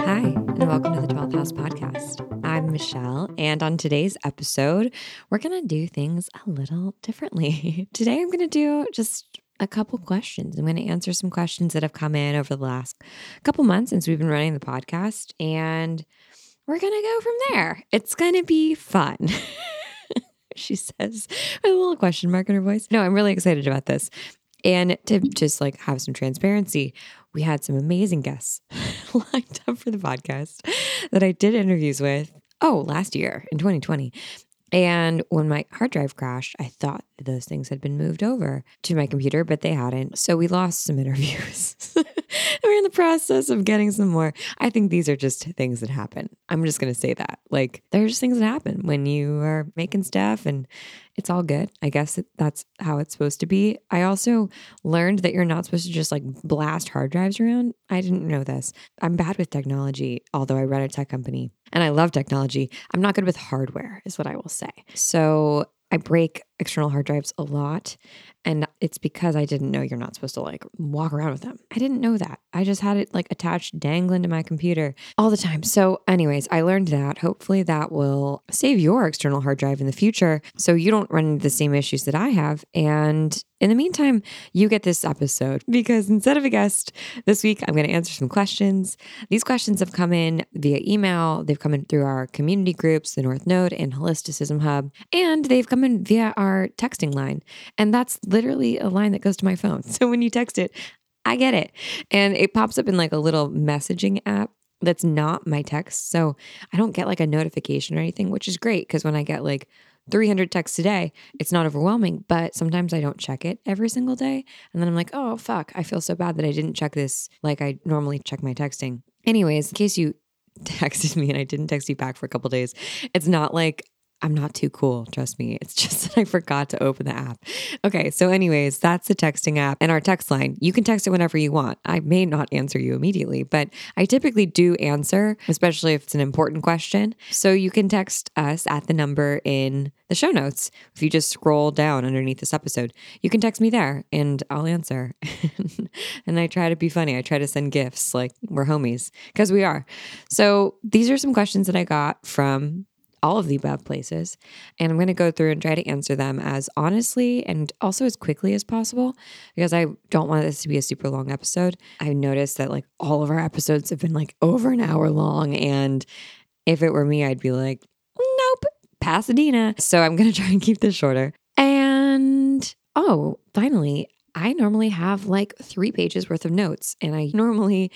Hi, and welcome to the 12th House Podcast. I'm Michelle, and on today's episode, we're going to do things a little differently. Today, I'm going to do just a couple questions. I'm going to answer some questions that have come in over the last couple months since we've been running the podcast, and we're going to go from there. It's going to be fun. she says with a little question mark in her voice. No, I'm really excited about this. And to just like have some transparency, we had some amazing guests lined up for the podcast that I did interviews with. Oh, last year in 2020. And when my hard drive crashed, I thought those things had been moved over to my computer, but they hadn't. So we lost some interviews. We're in the process of getting some more. I think these are just things that happen. I'm just going to say that. Like, there's just things that happen when you are making stuff and it's all good. I guess that's how it's supposed to be. I also learned that you're not supposed to just like blast hard drives around. I didn't know this. I'm bad with technology, although I run a tech company and I love technology. I'm not good with hardware, is what I will say. So I break external hard drives a lot. And it's because I didn't know you're not supposed to like walk around with them. I didn't know that. I just had it like attached dangling to my computer all the time. So, anyways, I learned that. Hopefully, that will save your external hard drive in the future so you don't run into the same issues that I have. And in the meantime, you get this episode because instead of a guest this week, I'm going to answer some questions. These questions have come in via email, they've come in through our community groups, the North Node and Holisticism Hub, and they've come in via our texting line. And that's literally a line that goes to my phone. So when you text it, I get it. And it pops up in like a little messaging app that's not my text. So I don't get like a notification or anything, which is great because when I get like 300 texts a day, it's not overwhelming, but sometimes I don't check it every single day. And then I'm like, oh, fuck, I feel so bad that I didn't check this like I normally check my texting. Anyways, in case you texted me and I didn't text you back for a couple days, it's not like I'm not too cool, trust me. It's just that I forgot to open the app. Okay, so, anyways, that's the texting app and our text line. You can text it whenever you want. I may not answer you immediately, but I typically do answer, especially if it's an important question. So, you can text us at the number in the show notes. If you just scroll down underneath this episode, you can text me there and I'll answer. and I try to be funny. I try to send gifts like we're homies because we are. So, these are some questions that I got from all of the above places. And I'm going to go through and try to answer them as honestly and also as quickly as possible because I don't want this to be a super long episode. I noticed that like all of our episodes have been like over an hour long. And if it were me, I'd be like, nope, Pasadena. So I'm going to try and keep this shorter. And oh, finally, I normally have like three pages worth of notes. And I normally,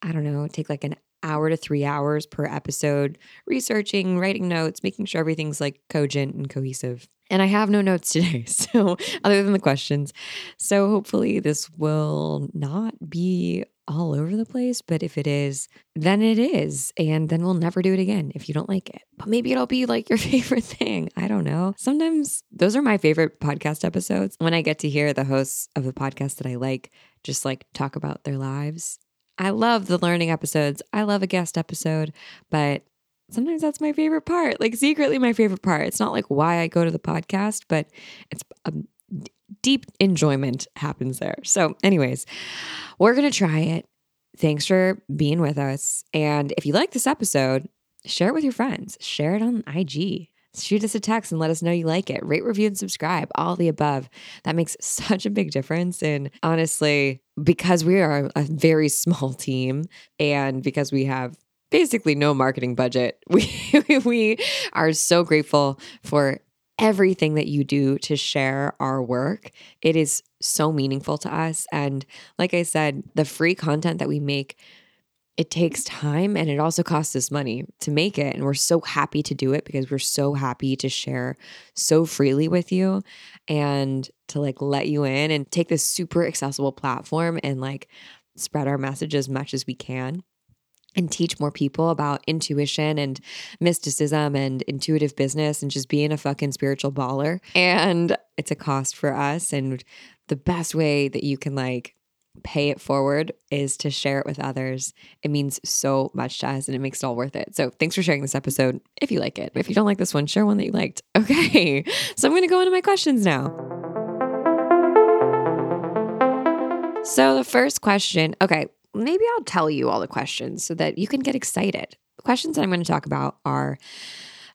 I don't know, take like an hour to three hours per episode, researching, writing notes, making sure everything's like cogent and cohesive. And I have no notes today, so other than the questions. So hopefully this will not be all over the place, but if it is, then it is. And then we'll never do it again if you don't like it. But maybe it'll be like your favorite thing. I don't know. Sometimes those are my favorite podcast episodes when I get to hear the hosts of the podcast that I like just like talk about their lives I love the learning episodes. I love a guest episode, but sometimes that's my favorite part. Like secretly my favorite part. It's not like why I go to the podcast, but it's um, a deep enjoyment happens there. So, anyways, we're going to try it. Thanks for being with us. And if you like this episode, share it with your friends. Share it on IG shoot us a text and let us know you like it. Rate, review, and subscribe, all the above. That makes such a big difference. And honestly, because we are a very small team and because we have basically no marketing budget, we, we are so grateful for everything that you do to share our work. It is so meaningful to us. And like I said, the free content that we make it takes time and it also costs us money to make it. And we're so happy to do it because we're so happy to share so freely with you and to like let you in and take this super accessible platform and like spread our message as much as we can and teach more people about intuition and mysticism and intuitive business and just being a fucking spiritual baller. And it's a cost for us. And the best way that you can like pay it forward is to share it with others. It means so much to us and it makes it all worth it. So thanks for sharing this episode if you like it. If you don't like this one, share one that you liked. Okay. So I'm going to go into my questions now. So, the first question okay, maybe I'll tell you all the questions so that you can get excited. The questions that I'm going to talk about are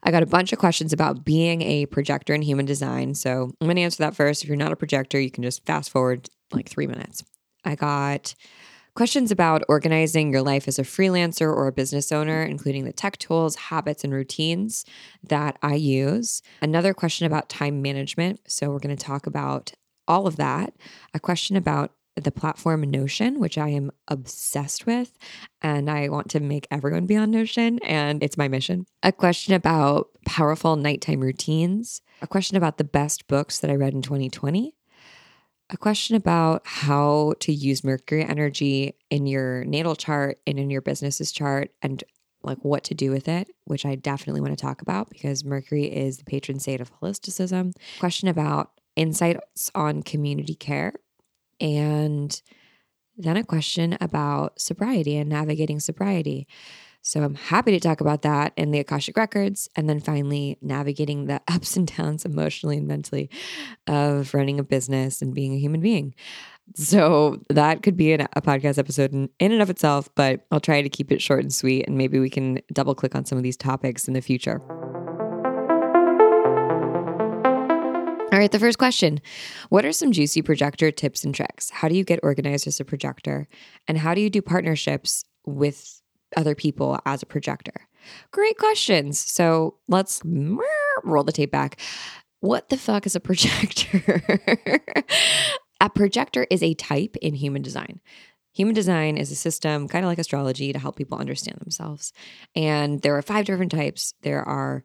I got a bunch of questions about being a projector in human design. So, I'm going to answer that first. If you're not a projector, you can just fast forward like three minutes. I got questions about organizing your life as a freelancer or a business owner, including the tech tools, habits, and routines that I use. Another question about time management. So, we're going to talk about all of that. A question about the platform Notion, which I am obsessed with. And I want to make everyone be on Notion, and it's my mission. A question about powerful nighttime routines. A question about the best books that I read in 2020. A question about how to use Mercury energy in your natal chart and in your business's chart and like what to do with it, which I definitely want to talk about because Mercury is the patron saint of holisticism. Question about insights on community care and then a question about sobriety and navigating sobriety. So I'm happy to talk about that and the Akashic Records. And then finally, navigating the ups and downs emotionally and mentally of running a business and being a human being. So that could be an, a podcast episode in, in and of itself, but I'll try to keep it short and sweet. And maybe we can double click on some of these topics in the future. All right, the first question What are some juicy projector tips and tricks? How do you get organized as a projector? And how do you do partnerships with other people as a projector? Great questions. So let's roll the tape back. What the fuck is a projector? a projector is a type in human design. Human design is a system, kind of like astrology, to help people understand themselves. And there are five different types. There are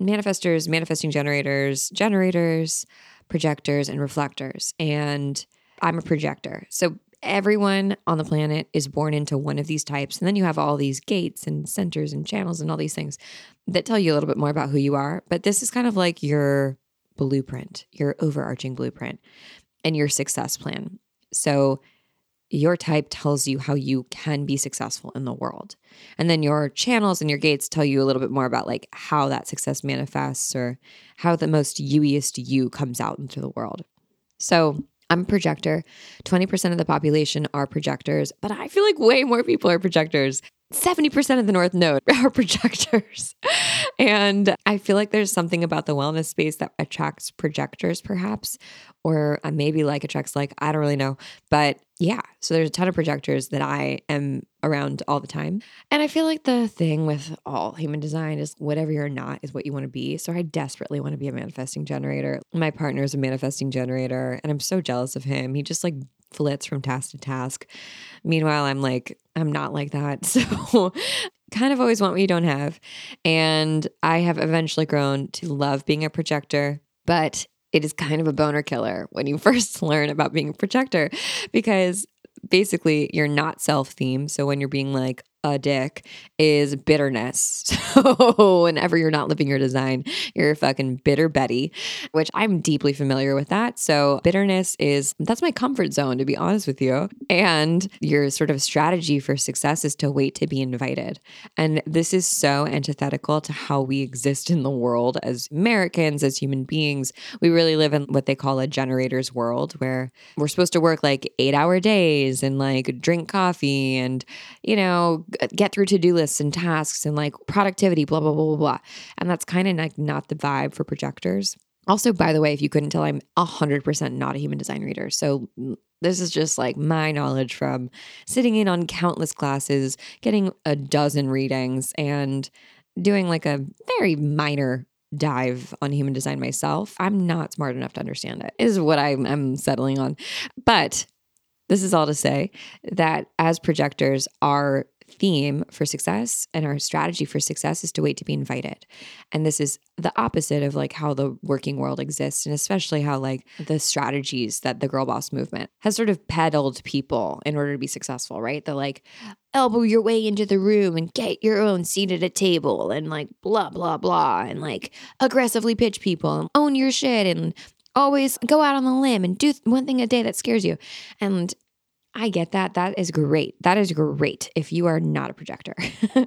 manifestors, manifesting generators, generators, projectors, and reflectors. And I'm a projector. So everyone on the planet is born into one of these types. And then you have all these gates and centers and channels and all these things that tell you a little bit more about who you are. But this is kind of like your blueprint, your overarching blueprint, and your success plan. So your type tells you how you can be successful in the world. And then your channels and your gates tell you a little bit more about like how that success manifests or how the most youiest you comes out into the world. So I'm a projector. 20% of the population are projectors, but I feel like way more people are projectors. 70% of the North Node are projectors. and I feel like there's something about the wellness space that attracts projectors, perhaps, or uh, maybe like attracts like, I don't really know. But yeah, so there's a ton of projectors that I am around all the time. And I feel like the thing with all human design is whatever you're not is what you want to be. So I desperately want to be a manifesting generator. My partner is a manifesting generator, and I'm so jealous of him. He just like flits from task to task. Meanwhile, I'm like, I'm not like that. So kind of always want what you don't have. And I have eventually grown to love being a projector, but it is kind of a boner killer when you first learn about being a projector because basically you're not self themed. So when you're being like, a dick is bitterness. So whenever you're not living your design, you're a fucking bitter Betty, which I'm deeply familiar with that. So bitterness is that's my comfort zone, to be honest with you. And your sort of strategy for success is to wait to be invited. And this is so antithetical to how we exist in the world as Americans, as human beings. We really live in what they call a generator's world where we're supposed to work like eight hour days and like drink coffee and, you know, get through to-do lists and tasks and like productivity, blah, blah, blah, blah, blah. And that's kind of like not the vibe for projectors. Also, by the way, if you couldn't tell, I'm 100% not a human design reader. So mm, this is just like my knowledge from sitting in on countless classes, getting a dozen readings, and doing like a very minor dive on human design myself. I'm not smart enough to understand it, is what I'm, I'm settling on. But this is all to say that as projectors, our theme for success and our strategy for success is to wait to be invited. And this is the opposite of like how the working world exists and especially how like the strategies that the girl boss movement has sort of peddled people in order to be successful, right? The like elbow your way into the room and get your own seat at a table and like blah blah blah and like aggressively pitch people and own your shit and always go out on the limb and do one thing a day that scares you. And I get that. That is great. That is great if you are not a projector.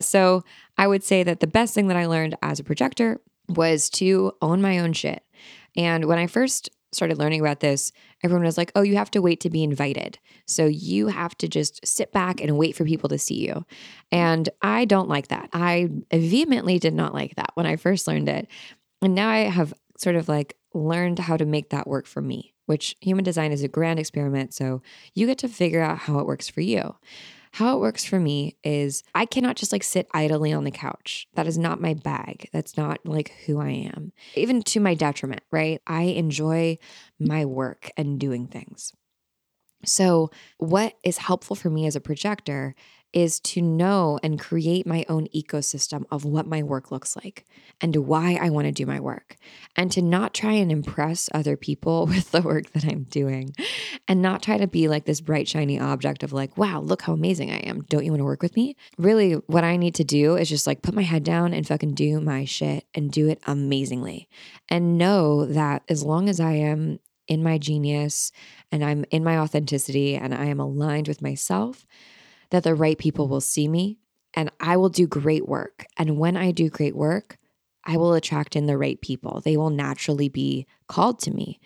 so I would say that the best thing that I learned as a projector was to own my own shit. And when I first started learning about this, everyone was like, oh, you have to wait to be invited. So you have to just sit back and wait for people to see you. And I don't like that. I vehemently did not like that when I first learned it. And now I have sort of like learned how to make that work for me, which human design is a grand experiment. So you get to figure out how it works for you. How it works for me is I cannot just like sit idly on the couch. That is not my bag. That's not like who I am, even to my detriment, right? I enjoy my work and doing things. So, what is helpful for me as a projector is to know and create my own ecosystem of what my work looks like and why I want to do my work, and to not try and impress other people with the work that I'm doing, and not try to be like this bright, shiny object of like, wow, look how amazing I am. Don't you want to work with me? Really, what I need to do is just like put my head down and fucking do my shit and do it amazingly. And know that as long as I am in my genius and I'm in my authenticity and I am aligned with myself, that the right people will see me and I will do great work. And when I do great work, I will attract in the right people. They will naturally be called to me.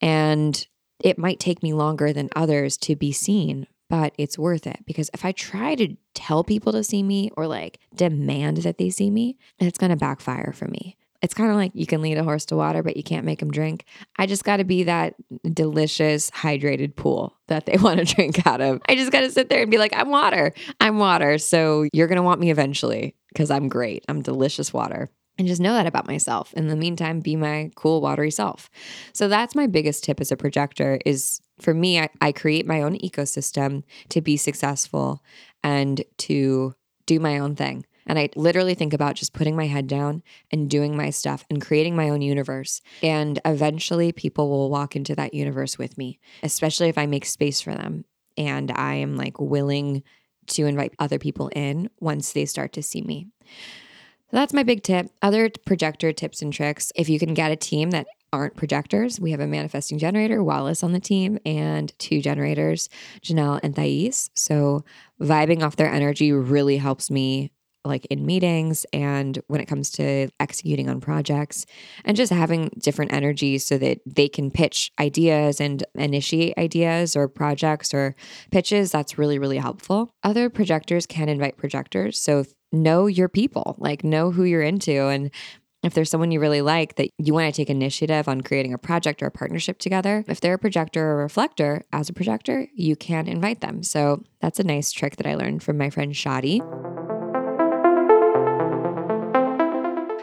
And it might take me longer than others to be seen, but it's worth it because if I try to tell people to see me or like demand that they see me, it's going to backfire for me. It's kind of like you can lead a horse to water, but you can't make him drink. I just got to be that delicious, hydrated pool that they want to drink out of. I just got to sit there and be like, I'm water. I'm water. So you're going to want me eventually because I'm great. I'm delicious water. And just know that about myself. In the meantime, be my cool, watery self. So that's my biggest tip as a projector is for me, I, I create my own ecosystem to be successful and to do my own thing. And I literally think about just putting my head down and doing my stuff and creating my own universe. And eventually people will walk into that universe with me, especially if I make space for them and I am like willing to invite other people in once they start to see me. So that's my big tip. Other projector tips and tricks if you can get a team that aren't projectors, we have a manifesting generator, Wallace, on the team, and two generators, Janelle and Thais. So vibing off their energy really helps me like in meetings and when it comes to executing on projects and just having different energies so that they can pitch ideas and initiate ideas or projects or pitches that's really really helpful other projectors can invite projectors so know your people like know who you're into and if there's someone you really like that you want to take initiative on creating a project or a partnership together, if they're a projector or a reflector as a projector, you can invite them. So that's a nice trick that I learned from my friend Shadi.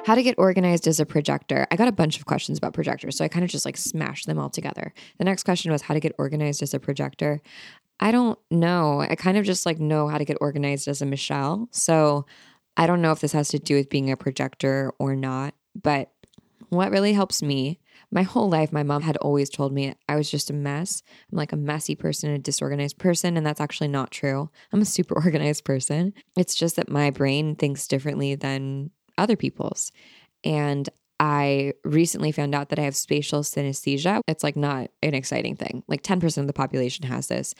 How to get organized as a projector. I got a bunch of questions about projectors, so I kind of just like smashed them all together. The next question was how to get organized as a projector. I don't know. I kind of just like know how to get organized as a Michelle. So I don't know if this has to do with being a projector or not, but what really helps me my whole life, my mom had always told me I was just a mess. I'm like a messy person, a disorganized person. And that's actually not true. I'm a super organized person. It's just that my brain thinks differently than other people's. And I recently found out that I have spatial synesthesia. It's like not an exciting thing. Like 10% of the population has this.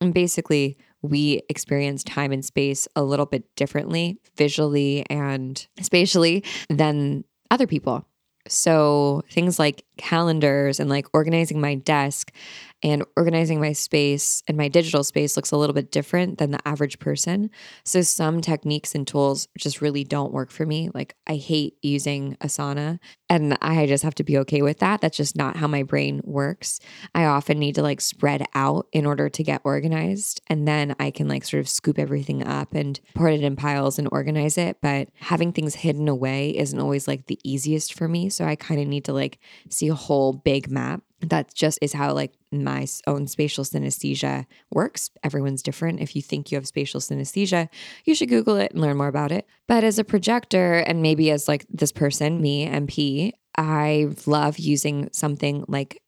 And basically, we experience time and space a little bit differently, visually and spatially, than other people. So things like calendars and like organizing my desk and organizing my space and my digital space looks a little bit different than the average person. So some techniques and tools just really don't work for me. Like I hate using Asana and I just have to be okay with that. That's just not how my brain works. I often need to like spread out in order to get organized and then I can like sort of scoop everything up and put it in piles and organize it, but having things hidden away isn't always like the easiest for me. So I kind of need to like see a whole big map that just is how like my own spatial synesthesia works. Everyone's different. If you think you have spatial synesthesia, you should Google it and learn more about it. But as a projector, and maybe as like this person, me, MP, I love using something like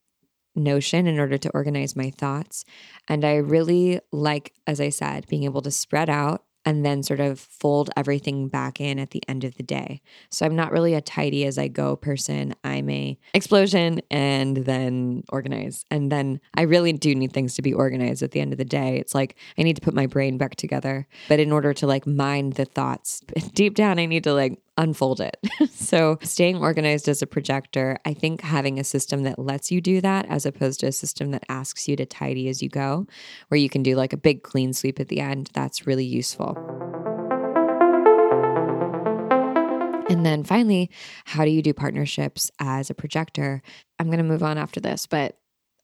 Notion in order to organize my thoughts. And I really like, as I said, being able to spread out and then sort of fold everything back in at the end of the day. So I'm not really a tidy as I go person. I'm a explosion and then organize. And then I really do need things to be organized at the end of the day. It's like I need to put my brain back together. But in order to like mind the thoughts deep down, I need to like unfold it. so, staying organized as a projector, I think having a system that lets you do that as opposed to a system that asks you to tidy as you go, where you can do like a big clean sweep at the end, that's really useful. And then finally, how do you do partnerships as a projector? I'm going to move on after this, but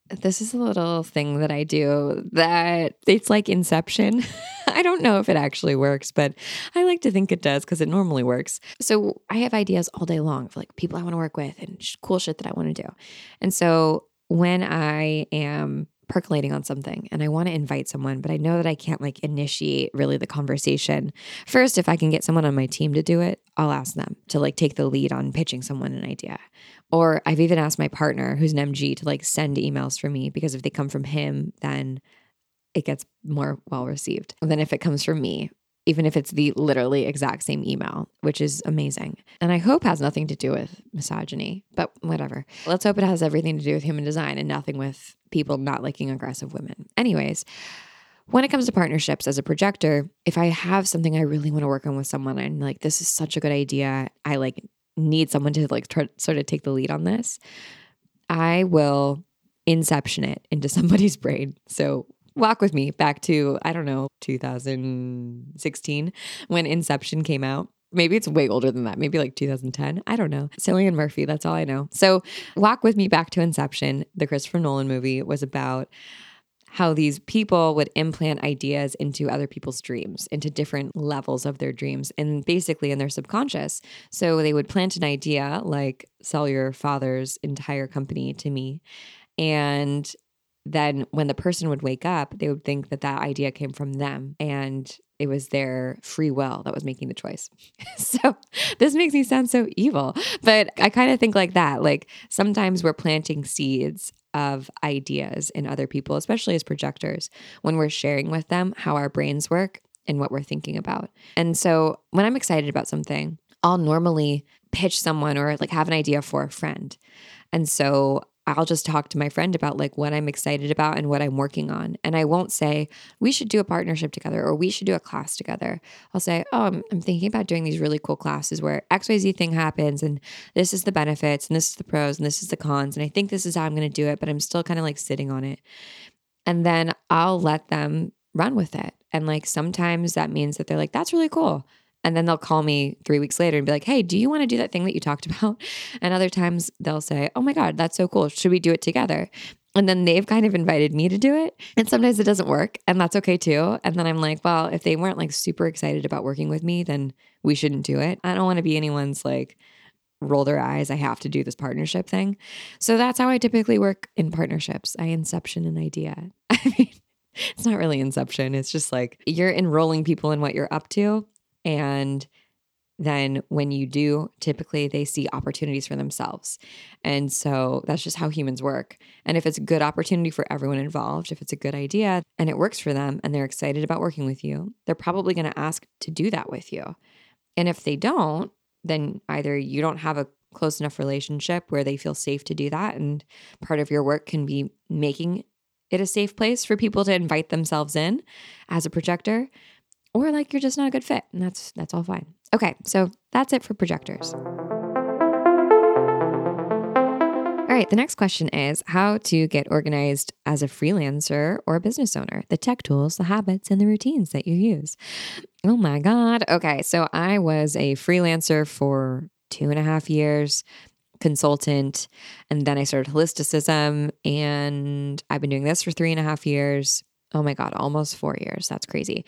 this is a little thing that I do that it's like inception. I don't know if it actually works, but I like to think it does because it normally works. So I have ideas all day long for like people I want to work with and cool shit that I want to do. And so when I am percolating on something and I want to invite someone, but I know that I can't like initiate really the conversation. First, if I can get someone on my team to do it, I'll ask them to like take the lead on pitching someone an idea. Or I've even asked my partner, who's an MG, to like send emails for me because if they come from him, then it gets more well received than if it comes from me even if it's the literally exact same email, which is amazing. And I hope has nothing to do with misogyny, but whatever. Let's hope it has everything to do with human design and nothing with people not liking aggressive women. Anyways, when it comes to partnerships as a projector, if I have something I really want to work on with someone and like this is such a good idea, I like need someone to like try, sort of take the lead on this, I will inception it into somebody's brain. So walk with me back to, I don't know, 2016 when Inception came out. Maybe it's way older than that, maybe like 2010. I don't know. Cillian Murphy, that's all I know. So, walk with me back to Inception. The Christopher Nolan movie was about how these people would implant ideas into other people's dreams, into different levels of their dreams, and basically in their subconscious. So they would plant an idea like sell your father's entire company to me. And then when the person would wake up, they would think that that idea came from them and it was their free will that was making the choice. so this makes me sound so evil, but I kind of think like that. Like sometimes we're planting seeds of ideas in other people, especially as projectors, when we're sharing with them how our brains work and what we're thinking about. And so when I'm excited about something, I'll normally pitch someone or like have an idea for a friend. And so I'll just talk to my friend about like what I'm excited about and what I'm working on. And I won't say, we should do a partnership together or we should do a class together. I'll say, oh, I'm, I'm thinking about doing these really cool classes where XYZ thing happens and this is the benefits and this is the pros and this is the cons. And I think this is how I'm going to do it, but I'm still kind of like sitting on it. And then I'll let them run with it. And like sometimes that means that they're like, that's really cool. And then they'll call me three weeks later and be like, hey, do you want to do that thing that you talked about? And other times they'll say, oh my God, that's so cool. Should we do it together? And then they've kind of invited me to do it. And sometimes it doesn't work, and that's okay too. And then I'm like, well, if they weren't like super excited about working with me, then we shouldn't do it. I don't want to be anyone's like, roll their eyes. I have to do this partnership thing. So that's how I typically work in partnerships. I inception an idea. I mean, it's not really inception. It's just like you're enrolling people in what you're up to and then when you do, typically they see opportunities for themselves. And so that's just how humans work. And if it's a good opportunity for everyone involved, if it's a good idea and it works for them and they're excited about working with you, they're probably going to ask to do that with you. And if they don't, then either you don't have a close enough relationship where they feel safe to do that. And part of your work can be making it a safe place for people to invite themselves in as a projector or like you're just not a good fit and that's that's all fine. Okay, so that's it for projectors. All right, the next question is how to get organized as a freelancer or a business owner, the tech tools, the habits, and the routines that you use. Oh my God. Okay, so I was a freelancer for two and a half years, consultant, and then I started holisticism, and I've been doing this for three and a half years. Oh my God, almost four years. That's crazy.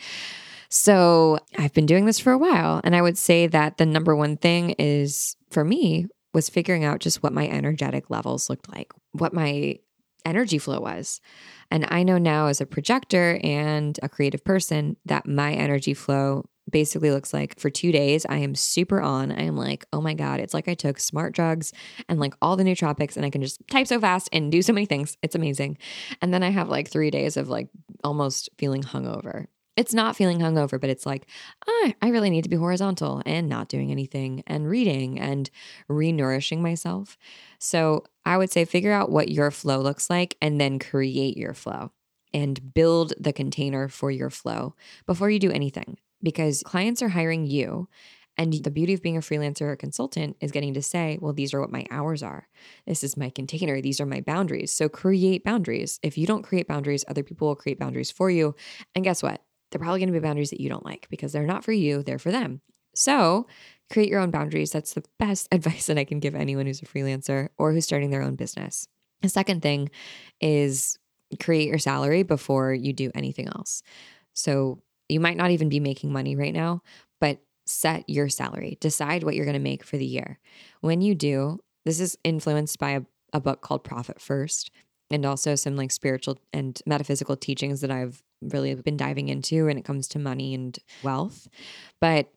So I've been doing this for a while. And I would say that the number one thing is for me was figuring out just what my energetic levels looked like, what my energy flow was. And I know now as a projector and a creative person that my energy flow basically looks like for two days, I am super on. I am like, oh my God, it's like I took smart drugs and like all the nootropics and I can just type so fast and do so many things. It's amazing. And then I have like three days of like almost feeling hungover it's not feeling hungover, but it's like, I really need to be horizontal and not doing anything and reading and re nourishing myself. So I would say figure out what your flow looks like and then create your flow and build the container for your flow before you do anything because clients are hiring you And the beauty of being a freelancer or consultant is getting to say, well, these are what my hours are. This is my container. These are my boundaries. So create boundaries. If you don't create boundaries, other people will create boundaries for you. And guess what? They're probably going to be boundaries that you don't like because they're not for you, they're for them. So create your own boundaries. That's the best advice that I can give anyone who's a freelancer or who's starting their own business. The second thing is create your salary before you do anything else. So you might not even be making money right now, but set your salary. Decide what you're going to make for the year. When you do, this is influenced by a, a book called Profit First and also some like spiritual and metaphysical teachings that I've really been diving into when it comes to money and wealth. But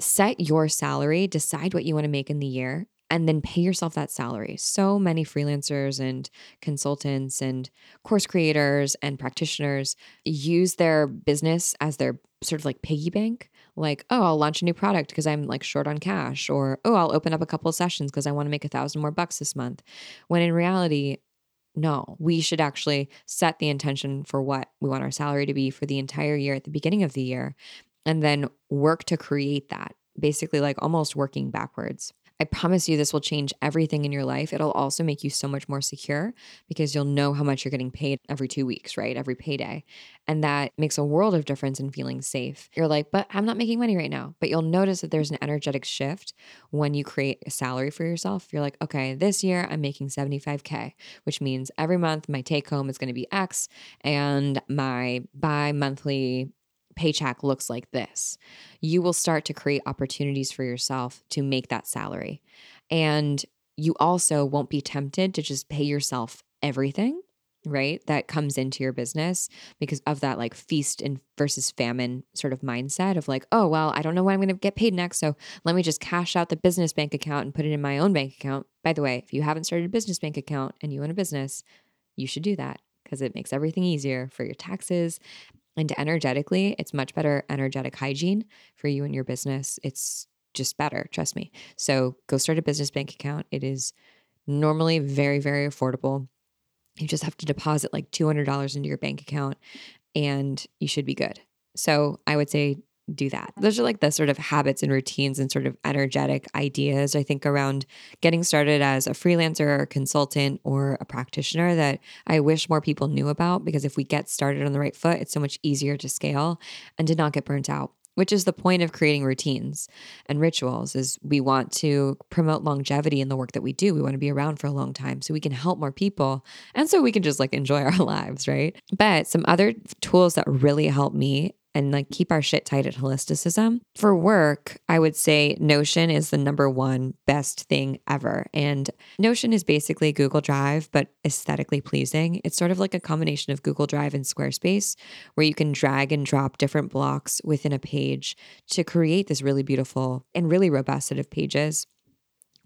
set your salary, decide what you want to make in the year, and then pay yourself that salary. So many freelancers and consultants and course creators and practitioners use their business as their sort of like piggy bank. Like, oh, I'll launch a new product because I'm like short on cash, or oh, I'll open up a couple of sessions because I want to make a thousand more bucks this month. When in reality, no, we should actually set the intention for what we want our salary to be for the entire year at the beginning of the year and then work to create that, basically, like almost working backwards. I promise you, this will change everything in your life. It'll also make you so much more secure because you'll know how much you're getting paid every two weeks, right? Every payday. And that makes a world of difference in feeling safe. You're like, but I'm not making money right now. But you'll notice that there's an energetic shift when you create a salary for yourself. You're like, okay, this year I'm making 75K, which means every month my take home is going to be X and my bi monthly paycheck looks like this. You will start to create opportunities for yourself to make that salary. And you also won't be tempted to just pay yourself everything, right? That comes into your business because of that like feast and versus famine sort of mindset of like, oh, well, I don't know when I'm going to get paid next. So let me just cash out the business bank account and put it in my own bank account. By the way, if you haven't started a business bank account and you own a business, you should do that because it makes everything easier for your taxes and energetically, it's much better energetic hygiene for you and your business. It's just better, trust me. So go start a business bank account. It is normally very, very affordable. You just have to deposit like $200 into your bank account and you should be good. So I would say do that. Those are like the sort of habits and routines and sort of energetic ideas, I think, around getting started as a freelancer or a consultant or a practitioner that I wish more people knew about because if we get started on the right foot, it's so much easier to scale and to not get burnt out which is the point of creating routines and rituals is we want to promote longevity in the work that we do we want to be around for a long time so we can help more people and so we can just like enjoy our lives right but some other tools that really help me and like keep our shit tight at holisticism. For work, I would say Notion is the number one best thing ever. And Notion is basically Google Drive, but aesthetically pleasing. It's sort of like a combination of Google Drive and Squarespace, where you can drag and drop different blocks within a page to create this really beautiful and really robust set of pages.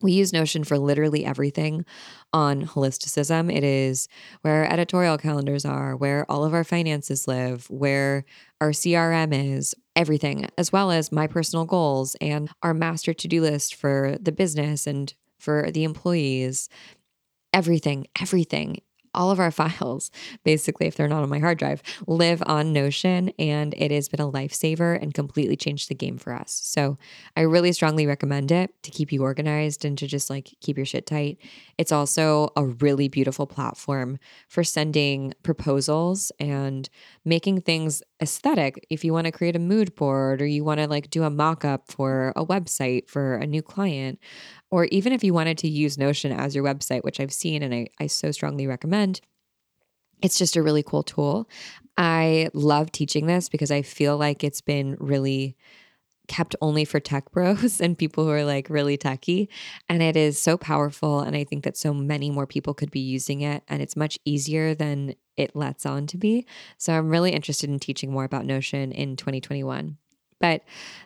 We use Notion for literally everything on holisticism. It is where our editorial calendars are, where all of our finances live, where our CRM is, everything, as well as my personal goals and our master to do list for the business and for the employees. Everything, everything all of our files, basically, if they're not on my hard drive, live on Notion. And it has been a lifesaver and completely changed the game for us. So I really strongly recommend it to keep you organized and to just like keep your shit tight. It's also a really beautiful platform for sending proposals and making things aesthetic. If you want to create a mood board or you want to like do a mock up for a website for a new client, or even if you wanted to use Notion as your website, which I've seen and I, I so strongly recommend, it's just a really cool tool. I love teaching this because I feel like it's been really kept only for tech bros and people who are like really techy. And it is so powerful. And I think that so many more people could be using it. And it's much easier than it lets on to be. So I'm really interested in teaching more about Notion in 2021. But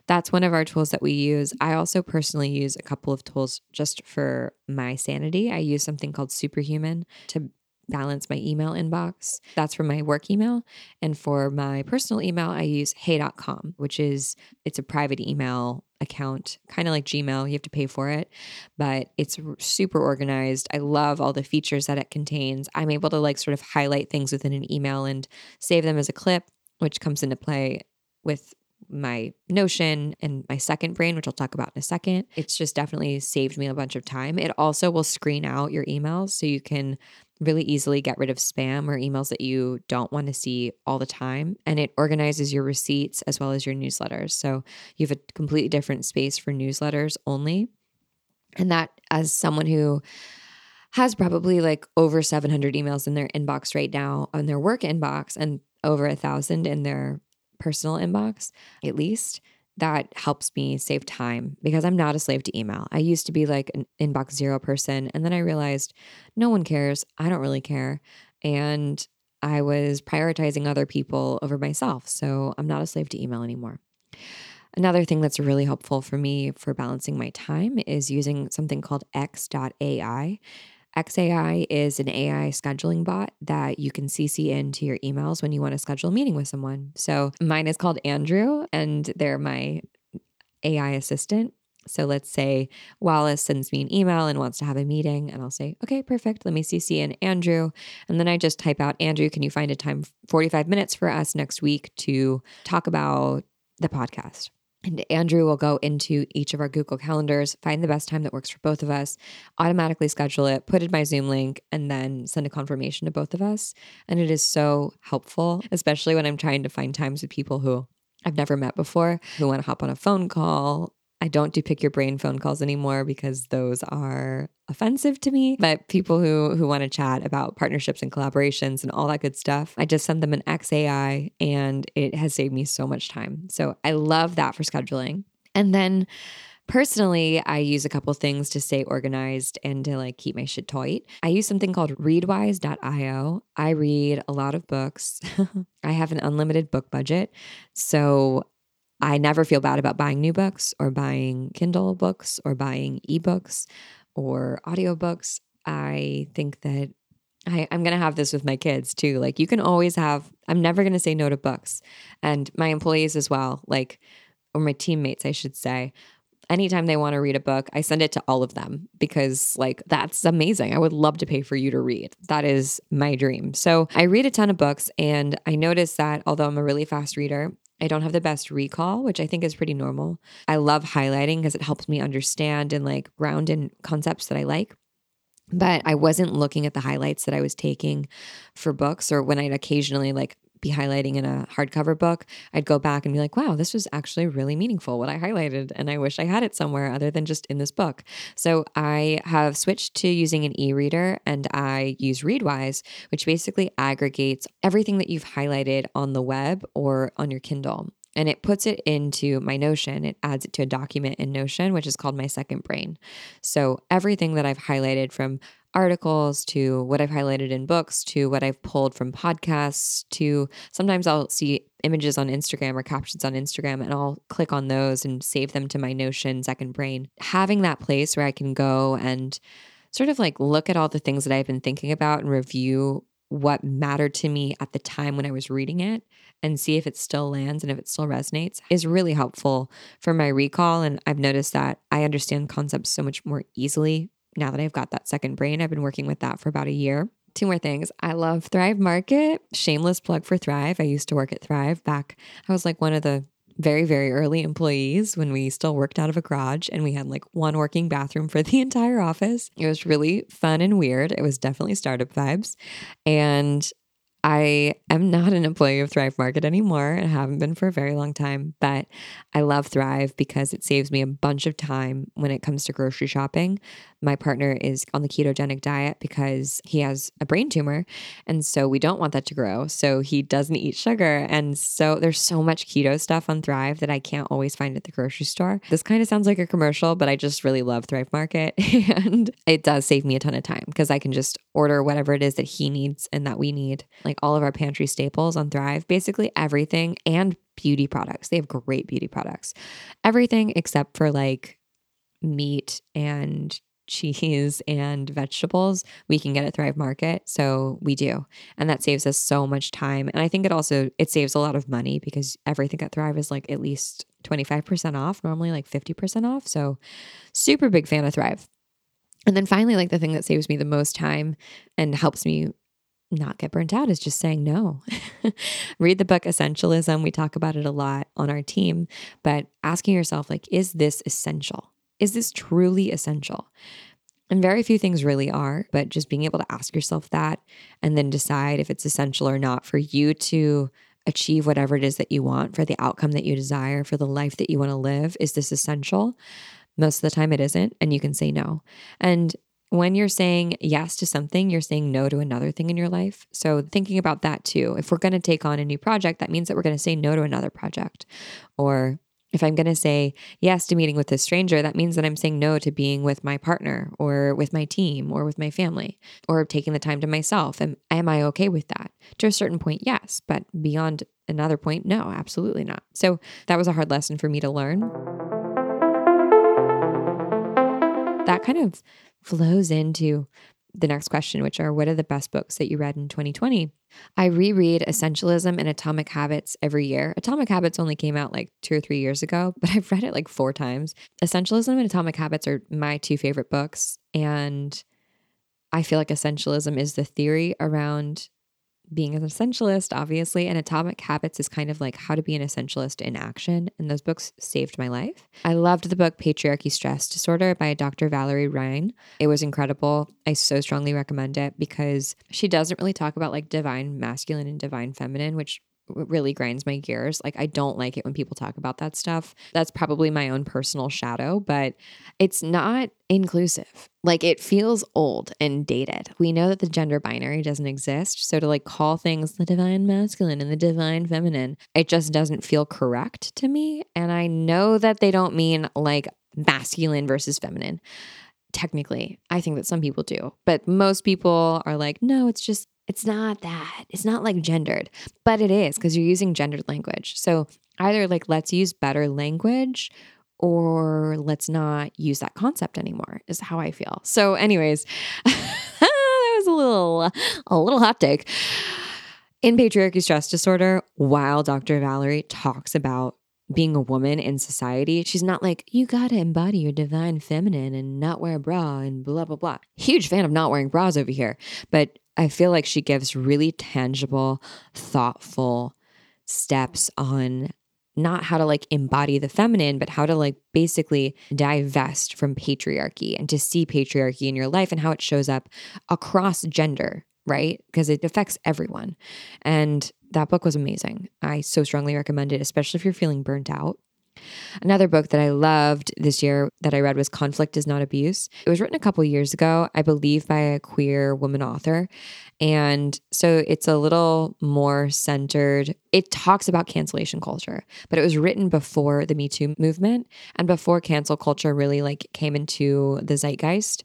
that's one of our tools that we use. I also personally use a couple of tools just for my sanity. I use something called Superhuman to balance my email inbox. That's for my work email. And for my personal email, I use hey.com, which is it's a private email account, kind of like Gmail. You have to pay for it, but it's super organized. I love all the features that it contains. I'm able to like sort of highlight things within an email and save them as a clip, which comes into play with my Notion and my second brain, which I'll talk about in a second. It's just definitely saved me a bunch of time. It also will screen out your emails so you can really easily get rid of spam or emails that you don't want to see all the time. And it organizes your receipts as well as your newsletters. So you have a completely different space for newsletters only. And that, as someone who has probably like over 700 emails in their inbox right now on their work inbox and over a thousand in their personal inbox, at least, that helps me save time because I'm not a slave to email. I used to be like an inbox zero person. And then I realized no one cares. I don't really care. And I was prioritizing other people over myself. So I'm not a slave to email anymore. Another thing that's really helpful for me for balancing my time is using something called X.AI. XAI is an AI scheduling bot that you can CC into your emails when you want to schedule a meeting with someone. So mine is called Andrew, and they're my AI assistant. So let's say Wallace sends me an email and wants to have a meeting, and I'll say, okay, perfect. Let me CC in Andrew. And then I just type out, Andrew, can you find a time 45 minutes for us next week to talk about the podcast? And Andrew will go into each of our Google calendars, find the best time that works for both of us, automatically schedule it, put in my Zoom link, and then send a confirmation to both of us. And it is so helpful, especially when I'm trying to find times with people who I've never met before, who want to hop on a phone call I don't do pick your brain phone calls anymore because those are offensive to me. But people who who want to chat about partnerships and collaborations and all that good stuff, I just send them an XAI and it has saved me so much time. So I love that for scheduling. And then Personally, I use a couple things to stay organized and to like keep my shit tight. I use something called readwise.io. I read a lot of books. I have an unlimited book budget. So I never feel bad about buying new books or buying Kindle books or buying ebooks or audiobooks. I think that I, am going to have this with my kids too. Like, you can always have, I'm never going to say no to books. And my employees as well, like, or my teammates, I should say. Anytime they want to read a book, I send it to all of them because, like, that's amazing. I would love to pay for you to read. That is my dream. So, I read a ton of books, and I notice that although I'm a really fast reader, I don't have the best recall, which I think is pretty normal. I love highlighting because it helps me understand and like ground in concepts that I like. But I wasn't looking at the highlights that I was taking for books or when I'd occasionally like be highlighting in a hardcover book, I'd go back and be like, wow, this was actually really meaningful what I highlighted. And I wish I had it somewhere other than just in this book. So I have switched to using an e reader and I use Readwise, which basically aggregates everything that you've highlighted on the web or on your Kindle and it puts it into my Notion. It adds it to a document in Notion, which is called my second brain. So everything that I've highlighted from articles to what I've highlighted in books to what I've pulled from podcasts to sometimes I'll see images on Instagram or captions on Instagram and I'll click on those and save them to my Notion second brain. Having that place where I can go and sort of like look at all the things that I've been thinking about and review what mattered to me at the time when I was reading it and see if it still lands and if it still resonates is really helpful for my recall. And I've noticed that I understand concepts so much more easily now that I've got that second brain. I've been working with that for about a year. Two more things. I love Thrive Market. Shameless plug for Thrive. I used to work at Thrive back, I was like one of the very, very early employees when we still worked out of a garage and we had like one working bathroom for the entire office. It was really fun and weird. It was definitely startup vibes. And I am not an employee of Thrive Market anymore and haven't been for a very long time, but I love Thrive because it saves me a bunch of time when it comes to grocery shopping. My partner is on the ketogenic diet because he has a brain tumor. And so we don't want that to grow. So he doesn't eat sugar. And so there's so much keto stuff on Thrive that I can't always find at the grocery store. This kind of sounds like a commercial, but I just really love Thrive Market. and it does save me a ton of time because I can just order whatever it is that he needs and that we need. Like like all of our pantry staples on Thrive, basically everything and beauty products. They have great beauty products. Everything except for like meat and cheese and vegetables we can get at Thrive Market. So we do. And that saves us so much time. And I think it also it saves a lot of money because everything at Thrive is like at least 25% off, normally like 50% off. So super big fan of Thrive. And then finally, like the thing that saves me the most time and helps me not get burnt out is just saying no. Read the book Essentialism. We talk about it a lot on our team, but asking yourself, like, is this essential? Is this truly essential? And very few things really are, but just being able to ask yourself that and then decide if it's essential or not for you to achieve whatever it is that you want, for the outcome that you desire, for the life that you want to live. Is this essential? Most of the time it isn't, and you can say no. And when you're saying yes to something, you're saying no to another thing in your life. So, thinking about that too. If we're going to take on a new project, that means that we're going to say no to another project. Or if I'm going to say yes to meeting with a stranger, that means that I'm saying no to being with my partner or with my team or with my family or taking the time to myself. Am, am I okay with that? To a certain point, yes. But beyond another point, no, absolutely not. So, that was a hard lesson for me to learn. That kind of flows into the next question, which are what are the best books that you read in 2020? I reread Essentialism and Atomic Habits every year. Atomic Habits only came out like two or three years ago, but I've read it like four times. Essentialism and Atomic Habits are my two favorite books. And I feel like Essentialism is the theory around being an essentialist, obviously, and Atomic Habits is kind of like how to be an essentialist in action. And those books saved my life. I loved the book Patriarchy Stress Disorder by Dr. Valerie Rein. It was incredible. I so strongly recommend it because she doesn't really talk about like divine masculine and divine feminine, which really grinds my gears. Like, I don't like it when people talk about that stuff. That's probably my own personal shadow, but it's not inclusive. Like, it feels old and dated. We know that the gender binary doesn't exist. So, to like call things the divine masculine and the divine feminine, it just doesn't feel correct to me. And I know that they don't mean like masculine versus feminine technically. I think that some people do, but most people are like, no, it's just it's not that. It's not like gendered, but it is because you're using gendered language. So either like let's use better language or let's not use that concept anymore is how I feel. So anyways, that was a little a little hot take. In patriarchy stress disorder, while Dr. Valerie talks about being a woman in society, she's not like, you gotta embody your divine feminine and not wear a bra and blah, blah, blah. Huge fan of not wearing bras over here. But I feel like she gives really tangible, thoughtful steps on not how to like embody the feminine, but how to like basically divest from patriarchy and to see patriarchy in your life and how it shows up across gender, right? Because it affects everyone. And that book was amazing. I so strongly recommend it, especially if you're feeling burnt out. Another book that I loved this year that I read was Conflict is Not Abuse. It was written a couple years ago, I believe, by a queer woman author. And so it's a little more centered. It talks about cancellation culture, but it was written before the Me Too movement and before cancel culture really like came into the zeitgeist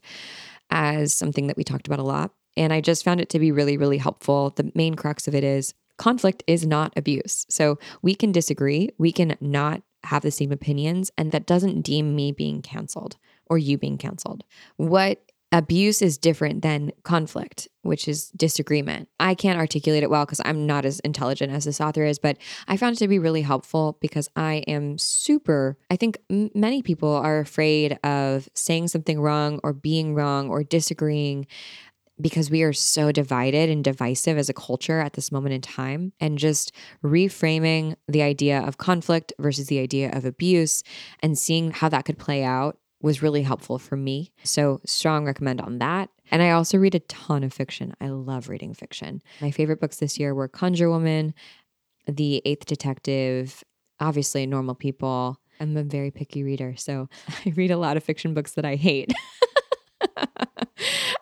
as something that we talked about a lot. And I just found it to be really, really helpful. The main crux of it is conflict is not abuse. So we can disagree, we can not have the same opinions, and that doesn't deem me being canceled or you being canceled. What abuse is different than conflict, which is disagreement. I can't articulate it well because I'm not as intelligent as this author is, but I found it to be really helpful because I am super, I think m- many people are afraid of saying something wrong or being wrong or disagreeing because we are so divided and divisive as a culture at this moment in time. And just reframing the idea of conflict versus the idea of abuse and seeing how that could play out was really helpful for me. So, strong recommend on that. And I also read a ton of fiction. I love reading fiction. My favorite books this year were Conjure Woman, The Eighth Detective, obviously, Normal People. I'm a very picky reader, so I read a lot of fiction books that I hate.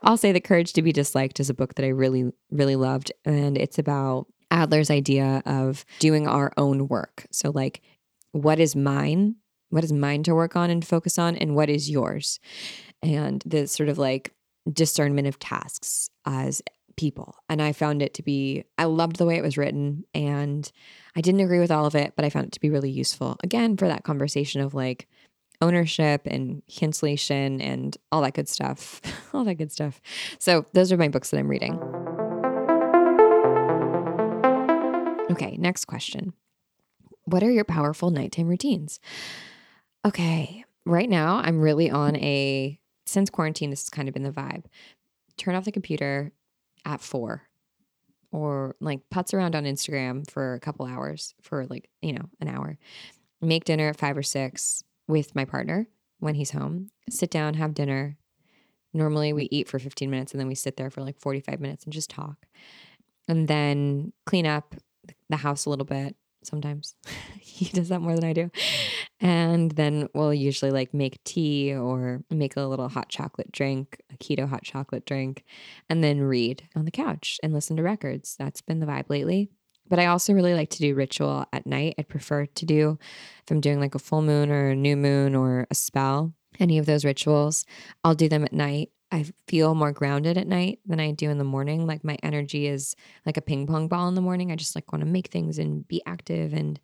I'll say The Courage to Be Disliked is a book that I really, really loved. And it's about Adler's idea of doing our own work. So, like, what is mine? What is mine to work on and focus on? And what is yours? And the sort of like discernment of tasks as people. And I found it to be, I loved the way it was written. And I didn't agree with all of it, but I found it to be really useful. Again, for that conversation of like, ownership and cancellation and all that good stuff. all that good stuff. So, those are my books that I'm reading. Okay, next question. What are your powerful nighttime routines? Okay, right now I'm really on a, since quarantine, this has kind of been the vibe. Turn off the computer at four. or like putz around on Instagram for a couple hours for like, you know, an hour. Make dinner at five or six with my partner when he's home. Sit down, have dinner. Normally we eat for 15 minutes and then we sit there for like 45 minutes and just talk. And then clean up the house a little bit sometimes. he does that more than I do. And then we'll usually like make tea or make a little hot chocolate drink, a keto hot chocolate drink, and then read on the couch and listen to records. That's been the vibe lately. But I also really like to do ritual at night. I'd prefer to do if I'm doing like a full moon or a new moon or a spell, any of those rituals, I'll do them at night. I feel more grounded at night than I do in the morning. Like my energy is like a ping pong ball in the morning. I just like want to make things and be active and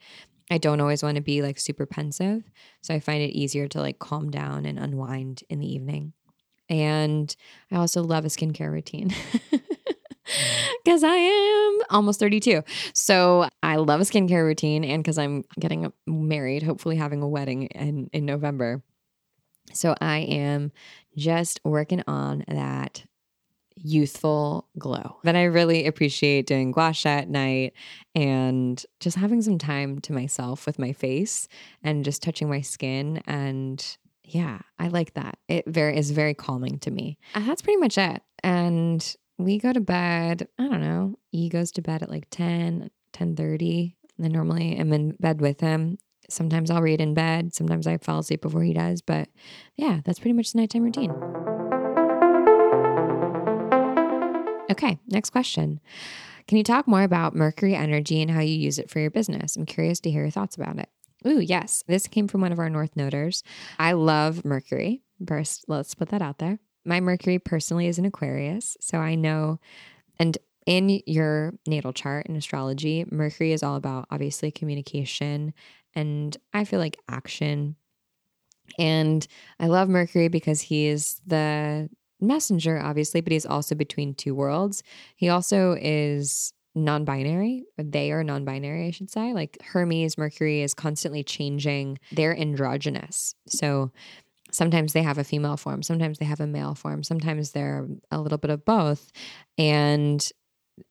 I don't always want to be like super pensive. So I find it easier to like calm down and unwind in the evening. And I also love a skincare routine. Mm. Because I am almost 32. So I love a skincare routine. And because I'm getting married, hopefully having a wedding in, in November. So I am just working on that youthful glow. But I really appreciate doing gua sha at night and just having some time to myself with my face and just touching my skin and yeah, I like that. It very is very calming to me. And that's pretty much it. And we go to bed, I don't know, he goes to bed at like 10, 10 30. And normally I'm in bed with him. Sometimes I'll read in bed. Sometimes I fall asleep before he does. But yeah, that's pretty much the nighttime routine. Okay, next question. Can you talk more about Mercury energy and how you use it for your business? I'm curious to hear your thoughts about it. Ooh, yes. This came from one of our North Noters. I love Mercury. First, let's put that out there. My Mercury personally is an Aquarius. So I know, and in your natal chart in astrology, Mercury is all about obviously communication and I feel like action. And I love Mercury because he is the messenger, obviously, but he's also between two worlds. He also is non binary. They are non binary, I should say. Like Hermes, Mercury is constantly changing. They're androgynous. So sometimes they have a female form, sometimes they have a male form, sometimes they're a little bit of both. And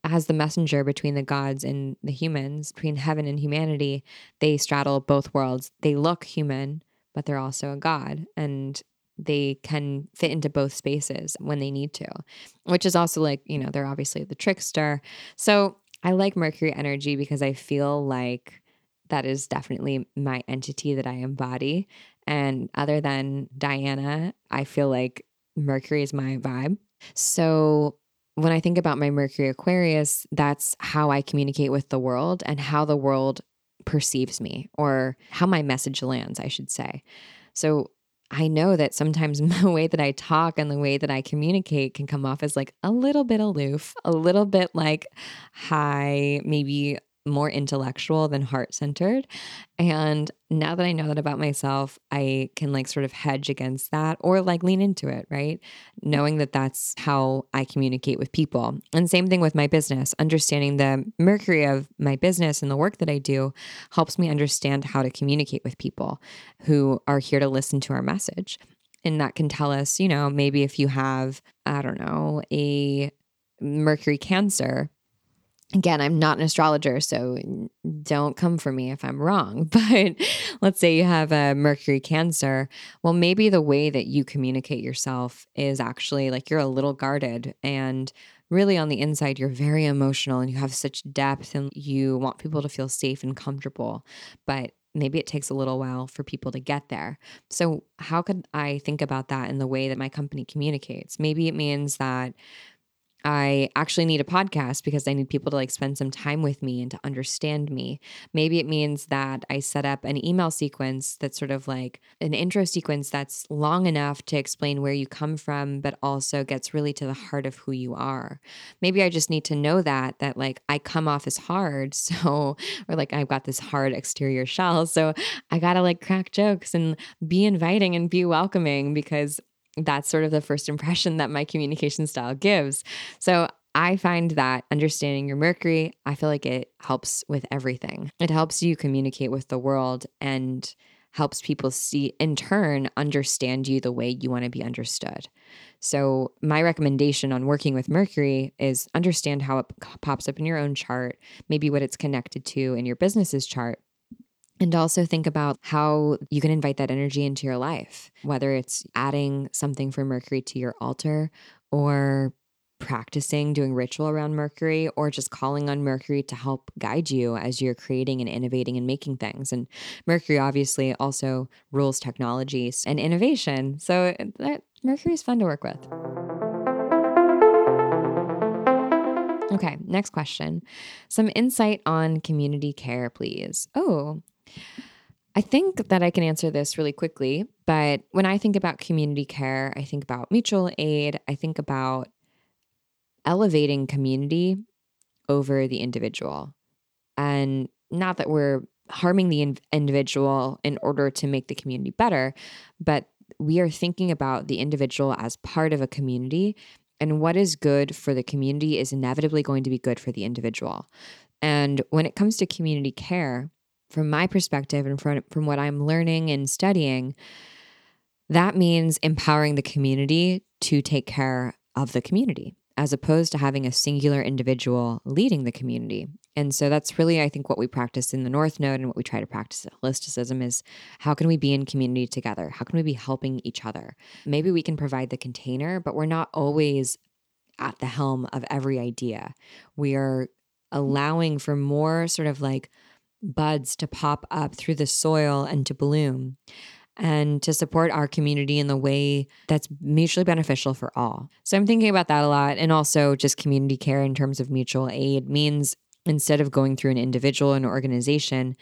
as the messenger between the gods and the humans, between heaven and humanity, they straddle both worlds. They look human, but they're also a god. And they can fit into both spaces when they need to, which is also like, you know, they're obviously the trickster. So I like Mercury energy because I feel like that is definitely my entity that I embody. And other than Diana, I feel like Mercury is my vibe. So when I think about my Mercury Aquarius, that's how I communicate with the world and how the world perceives me or how my message lands, I should say. So I know that sometimes the way that I talk and the way that I communicate can come off as like a little bit aloof, a little bit like high, maybe more intellectual than heart centered. And now that I know that about myself, I can like sort of hedge against that or like lean into it, right? Knowing that that's how I communicate with people. And same thing with my business, understanding the mercury of my business and the work that I do helps me understand how to communicate with people who are here to listen to our message. And that can tell us, you know, maybe if you have, I don't know, a Mercury Cancer, again, I'm not an astrologer, so don't come for me if I'm wrong. But let's say you have a Mercury Cancer. Well, maybe the way that you communicate yourself is actually like you're a little guarded and really on the inside you're very emotional and you have such depth and you want people to feel safe and comfortable but maybe it takes a little while for people to get there so how could i think about that in the way that my company communicates maybe it means that I actually need a podcast because I need people to like spend some time with me and to understand me. Maybe it means that I set up an email sequence that's sort of like an intro sequence that's long enough to explain where you come from, but also gets really to the heart of who you are. Maybe I just need to know that, that like I come off as hard. So, or like I've got this hard exterior shell. So I got to like crack jokes and be inviting and be welcoming because that's sort of the first impression that my communication style gives. So I find that understanding your Mercury, I feel like it helps with everything. It helps you communicate with the world and helps people see, in turn, understand you the way you want to be understood. So, my recommendation on working with Mercury is understand how it pops up in your own chart, maybe what it's connected to in your business's chart. And also think about how you can invite that energy into your life, whether it's adding something for Mercury to your altar or practicing doing ritual around Mercury or just calling on Mercury to help guide you as you're creating and innovating and making things. And Mercury obviously also rules technologies and innovation. So Mercury is fun to work with. Okay, next question. Some insight on community care, please. Oh, I think that I can answer this really quickly, but when I think about community care, I think about mutual aid, I think about elevating community over the individual. And not that we're harming the in- individual in order to make the community better, but we are thinking about the individual as part of a community. And what is good for the community is inevitably going to be good for the individual. And when it comes to community care, from my perspective and from, from what I'm learning and studying, that means empowering the community to take care of the community as opposed to having a singular individual leading the community. And so that's really, I think, what we practice in the North Node and what we try to practice at Holisticism is how can we be in community together? How can we be helping each other? Maybe we can provide the container, but we're not always at the helm of every idea. We are allowing for more sort of like buds to pop up through the soil and to bloom and to support our community in the way that's mutually beneficial for all. So I'm thinking about that a lot. And also, just community care in terms of mutual aid means instead of going through an individual and organization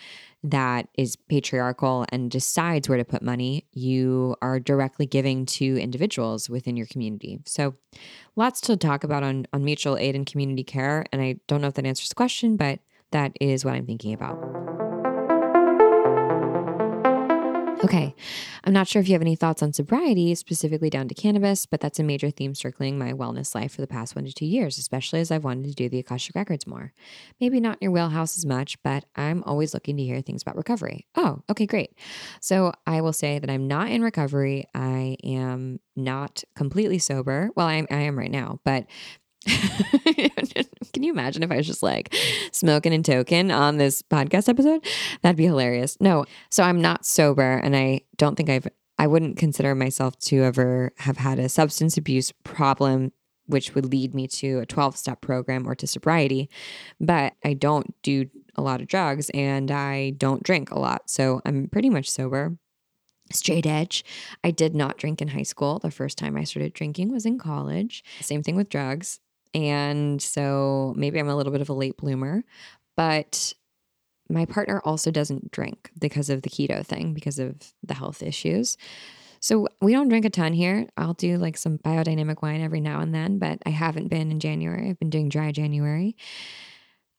that is patriarchal and decides where to put money, you are directly giving to individuals within your community. So, lots to talk about on, on mutual aid and community care. And I don't know if that answers the question, but that is what I'm thinking about. Okay, I'm not sure if you have any thoughts on sobriety, specifically down to cannabis, but that's a major theme circling my wellness life for the past one to two years, especially as I've wanted to do the Akashic Records more. Maybe not in your wheelhouse as much, but I'm always looking to hear things about recovery. Oh, okay, great. So I will say that I'm not in recovery. I am not completely sober. Well, I am, I am right now, but Can you imagine if I was just like smoking and token on this podcast episode? That'd be hilarious. No, so I'm not sober, and I don't think I've, I wouldn't consider myself to ever have had a substance abuse problem, which would lead me to a 12 step program or to sobriety. But I don't do a lot of drugs and I don't drink a lot. So I'm pretty much sober straight edge. I did not drink in high school. The first time I started drinking was in college. Same thing with drugs. And so maybe I'm a little bit of a late bloomer, but my partner also doesn't drink because of the keto thing, because of the health issues. So we don't drink a ton here. I'll do like some biodynamic wine every now and then, but I haven't been in January. I've been doing dry January.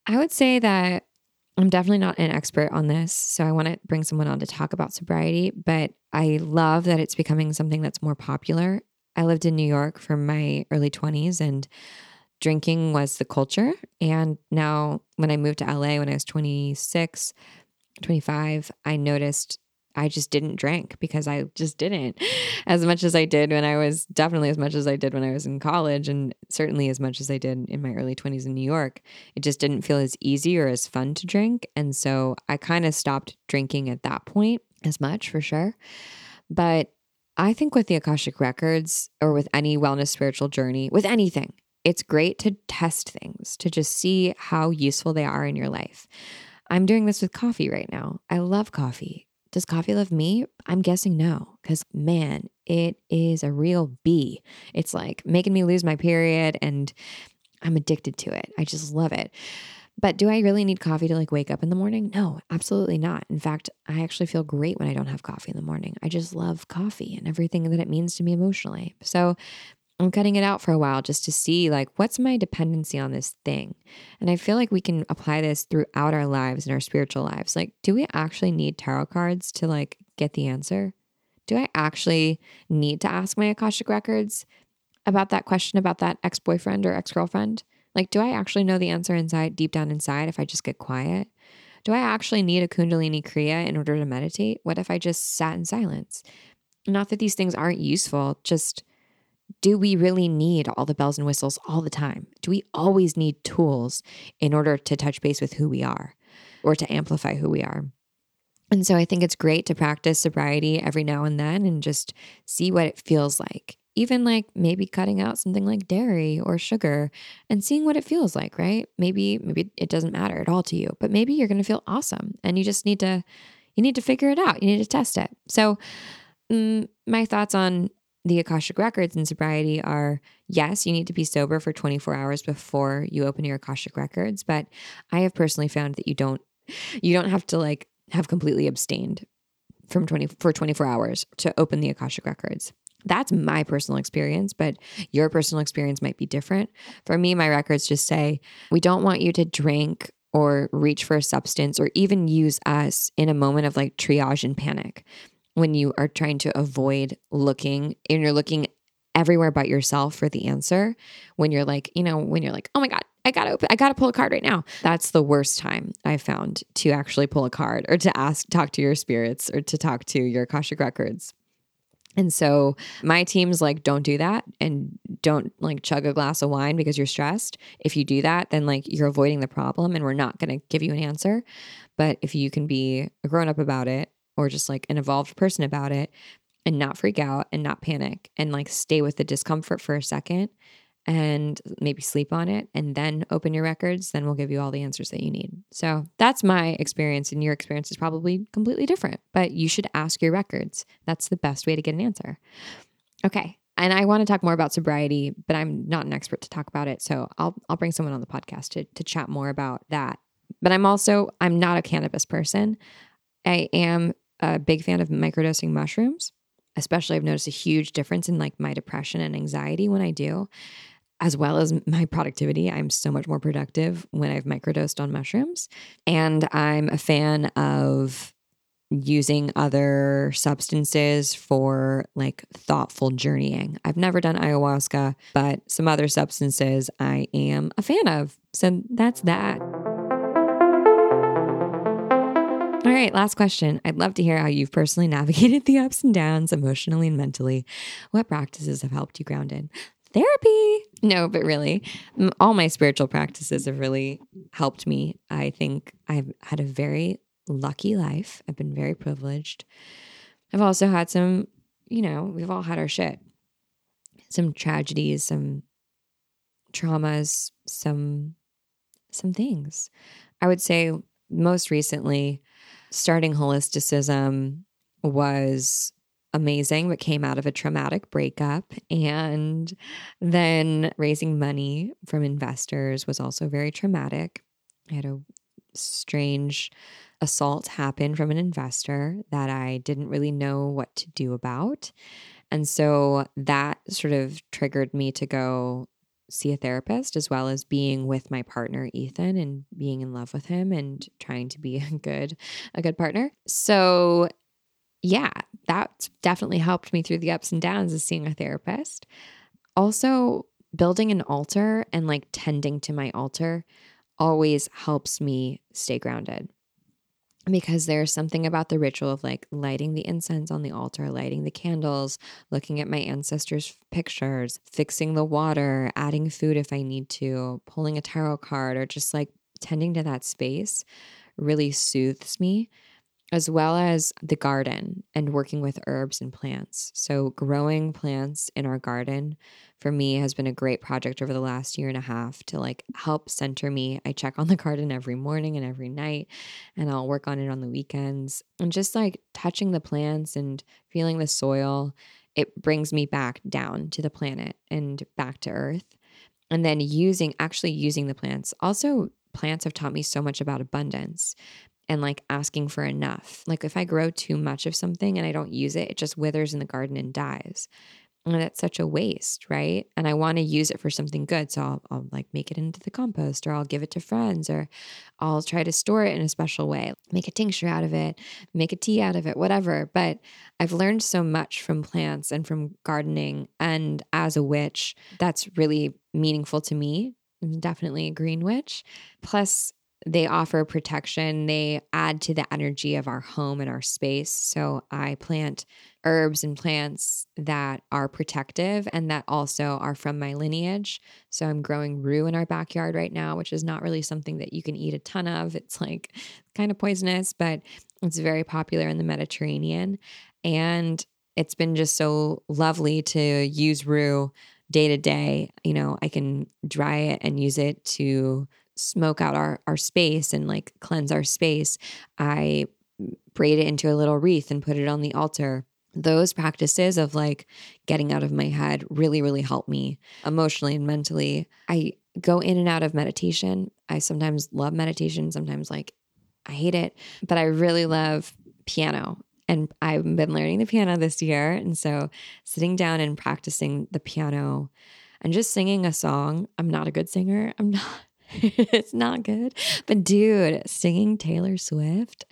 I would say that I'm definitely not an expert on this. So I want to bring someone on to talk about sobriety, but I love that it's becoming something that's more popular. I lived in New York for my early 20s and drinking was the culture. And now, when I moved to LA when I was 26, 25, I noticed I just didn't drink because I just didn't as much as I did when I was definitely as much as I did when I was in college and certainly as much as I did in my early 20s in New York. It just didn't feel as easy or as fun to drink. And so I kind of stopped drinking at that point as much for sure. But I think with the Akashic Records or with any wellness spiritual journey, with anything, it's great to test things, to just see how useful they are in your life. I'm doing this with coffee right now. I love coffee. Does coffee love me? I'm guessing no, because man, it is a real bee. It's like making me lose my period and I'm addicted to it. I just love it. But do I really need coffee to like wake up in the morning? No, absolutely not. In fact, I actually feel great when I don't have coffee in the morning. I just love coffee and everything that it means to me emotionally. So I'm cutting it out for a while just to see like what's my dependency on this thing. And I feel like we can apply this throughout our lives and our spiritual lives. Like do we actually need tarot cards to like get the answer? Do I actually need to ask my Akashic records about that question about that ex-boyfriend or ex-girlfriend? Like do I actually know the answer inside deep down inside if I just get quiet? Do I actually need a Kundalini Kriya in order to meditate? What if I just sat in silence? Not that these things aren't useful, just do we really need all the bells and whistles all the time? Do we always need tools in order to touch base with who we are or to amplify who we are? And so I think it's great to practice sobriety every now and then and just see what it feels like. Even like maybe cutting out something like dairy or sugar and seeing what it feels like, right? Maybe maybe it doesn't matter at all to you, but maybe you're going to feel awesome and you just need to you need to figure it out. You need to test it. So mm, my thoughts on the Akashic records and sobriety are yes, you need to be sober for 24 hours before you open your Akashic records, but I have personally found that you don't you don't have to like have completely abstained from 20 for 24 hours to open the Akashic records. That's my personal experience, but your personal experience might be different. For me, my records just say we don't want you to drink or reach for a substance or even use us in a moment of like triage and panic when you are trying to avoid looking and you're looking everywhere but yourself for the answer when you're like, you know, when you're like, oh my God, I gotta open, I gotta pull a card right now. That's the worst time I found to actually pull a card or to ask, talk to your spirits or to talk to your Akashic records. And so my team's like, don't do that and don't like chug a glass of wine because you're stressed. If you do that, then like you're avoiding the problem and we're not going to give you an answer. But if you can be a grown up about it or just like an evolved person about it and not freak out and not panic and like stay with the discomfort for a second and maybe sleep on it and then open your records, then we'll give you all the answers that you need. So that's my experience, and your experience is probably completely different, but you should ask your records. That's the best way to get an answer. Okay. And I want to talk more about sobriety, but I'm not an expert to talk about it. So I'll I'll bring someone on the podcast to to chat more about that. But I'm also I'm not a cannabis person. I am a big fan of microdosing mushrooms. Especially I've noticed a huge difference in like my depression and anxiety when I do as well as my productivity. I'm so much more productive when I've microdosed on mushrooms. And I'm a fan of using other substances for like thoughtful journeying. I've never done ayahuasca, but some other substances I am a fan of. So that's that. All right, last question. I'd love to hear how you've personally navigated the ups and downs emotionally and mentally. What practices have helped you ground in? Therapy. No, but really, all my spiritual practices have really helped me. I think I've had a very lucky life. I've been very privileged. I've also had some, you know, we've all had our shit. Some tragedies, some traumas, some some things. I would say most recently starting holisticism was amazing, but came out of a traumatic breakup. And then raising money from investors was also very traumatic. I had a strange assault happen from an investor that I didn't really know what to do about. And so that sort of triggered me to go see a therapist as well as being with my partner Ethan and being in love with him and trying to be a good a good partner. So yeah, that definitely helped me through the ups and downs of seeing a therapist. Also, building an altar and like tending to my altar always helps me stay grounded because there's something about the ritual of like lighting the incense on the altar, lighting the candles, looking at my ancestors' pictures, fixing the water, adding food if I need to, pulling a tarot card, or just like tending to that space really soothes me as well as the garden and working with herbs and plants. So, growing plants in our garden for me has been a great project over the last year and a half to like help center me. I check on the garden every morning and every night, and I'll work on it on the weekends. And just like touching the plants and feeling the soil, it brings me back down to the planet and back to earth. And then using, actually using the plants. Also, plants have taught me so much about abundance and like asking for enough. Like if I grow too much of something and I don't use it, it just withers in the garden and dies. And that's such a waste, right? And I want to use it for something good. So I'll, I'll like make it into the compost or I'll give it to friends or I'll try to store it in a special way, make a tincture out of it, make a tea out of it, whatever. But I've learned so much from plants and from gardening. And as a witch, that's really meaningful to me. I'm definitely a green witch. Plus, they offer protection. They add to the energy of our home and our space. So I plant herbs and plants that are protective and that also are from my lineage. So I'm growing rue in our backyard right now, which is not really something that you can eat a ton of. It's like kind of poisonous, but it's very popular in the Mediterranean. And it's been just so lovely to use rue day to day. You know, I can dry it and use it to smoke out our our space and like cleanse our space. I braid it into a little wreath and put it on the altar. Those practices of like getting out of my head really, really help me emotionally and mentally. I go in and out of meditation. I sometimes love meditation, sometimes like I hate it, but I really love piano. And I've been learning the piano this year. And so sitting down and practicing the piano and just singing a song. I'm not a good singer. I'm not, it's not good. But dude, singing Taylor Swift.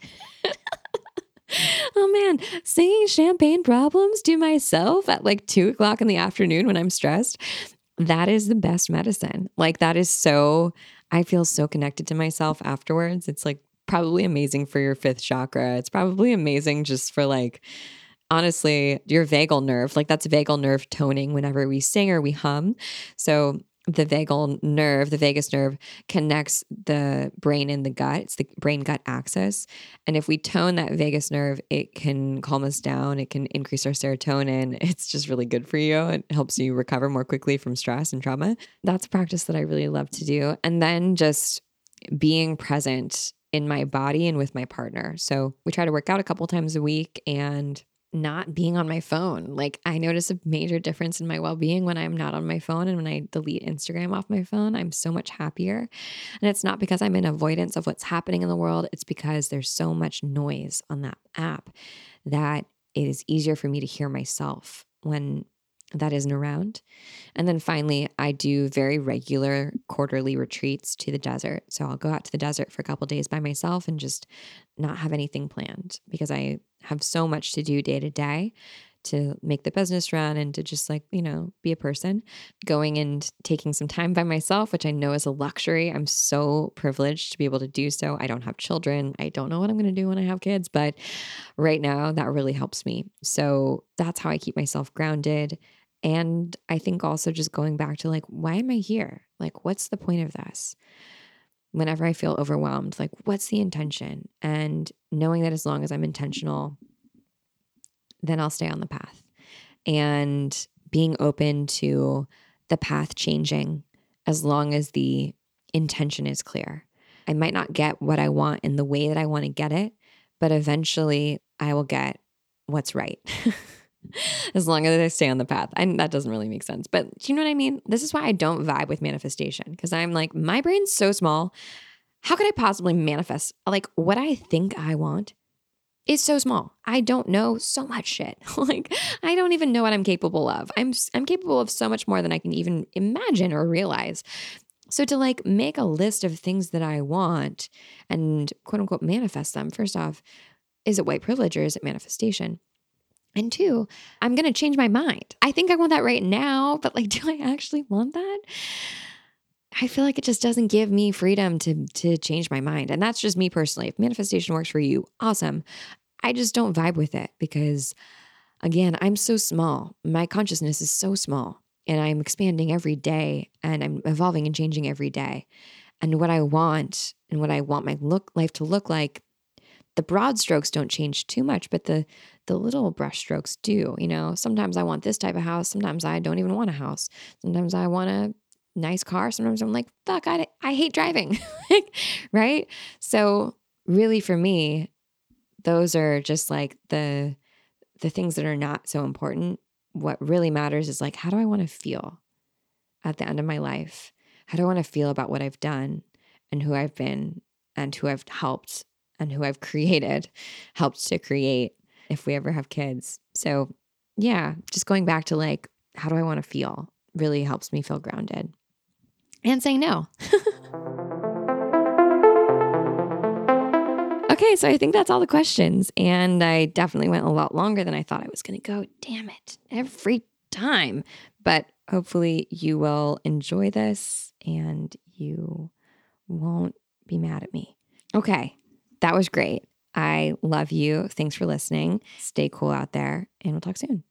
oh man, singing champagne problems to myself at like two o'clock in the afternoon when I'm stressed. That is the best medicine. Like, that is so, I feel so connected to myself afterwards. It's like probably amazing for your fifth chakra. It's probably amazing just for like, honestly, your vagal nerve. Like, that's vagal nerve toning whenever we sing or we hum. So, the vagal nerve, the vagus nerve connects the brain and the gut. It's the brain gut axis. And if we tone that vagus nerve, it can calm us down. It can increase our serotonin. It's just really good for you. It helps you recover more quickly from stress and trauma. That's a practice that I really love to do. And then just being present in my body and with my partner. So we try to work out a couple times a week and not being on my phone. Like I notice a major difference in my well-being when I'm not on my phone and when I delete Instagram off my phone, I'm so much happier. And it's not because I'm in avoidance of what's happening in the world, it's because there's so much noise on that app that it is easier for me to hear myself when that isn't around. And then finally, I do very regular quarterly retreats to the desert. So I'll go out to the desert for a couple days by myself and just not have anything planned because I have so much to do day to day to make the business run and to just like, you know, be a person. Going and taking some time by myself, which I know is a luxury. I'm so privileged to be able to do so. I don't have children. I don't know what I'm going to do when I have kids, but right now that really helps me. So that's how I keep myself grounded. And I think also just going back to like, why am I here? Like, what's the point of this? Whenever I feel overwhelmed, like, what's the intention? And knowing that as long as I'm intentional, then I'll stay on the path. And being open to the path changing as long as the intention is clear. I might not get what I want in the way that I want to get it, but eventually I will get what's right. as long as I stay on the path. And that doesn't really make sense. But do you know what I mean? This is why I don't vibe with manifestation because I'm like, my brain's so small. How could I possibly manifest? Like, what I think I want is so small. I don't know so much shit. like, I don't even know what I'm capable of. I'm I'm capable of so much more than I can even imagine or realize. So to like make a list of things that I want and quote unquote manifest them, first off, is it white privilege or is it manifestation? And two, I'm going to change my mind. I think I want that right now, but like, do I actually want that? I feel like it just doesn't give me freedom to to change my mind. And that's just me personally. If manifestation works for you, awesome. I just don't vibe with it because again, I'm so small. My consciousness is so small and I'm expanding every day and I'm evolving and changing every day. And what I want and what I want my look life to look like the broad strokes don't change too much, but the the little brush strokes do. You know, sometimes I want this type of house. Sometimes I don't even want a house. Sometimes I want a nice car. Sometimes I'm like, fuck, I, I hate driving. right. So really for me, those are just like the the things that are not so important. What really matters is like, how do I want to feel at the end of my life? How do I want to feel about what I've done and who I've been and who I've helped and who I've created helped to create if we ever have kids. So, yeah, just going back to like, how do I want to feel really helps me feel grounded and saying no. okay, so I think that's all the questions. And I definitely went a lot longer than I thought I was going to go. Damn it, every time. But hopefully, you will enjoy this and you won't be mad at me. Okay, that was great. I love you. Thanks for listening. Stay cool out there, and we'll talk soon.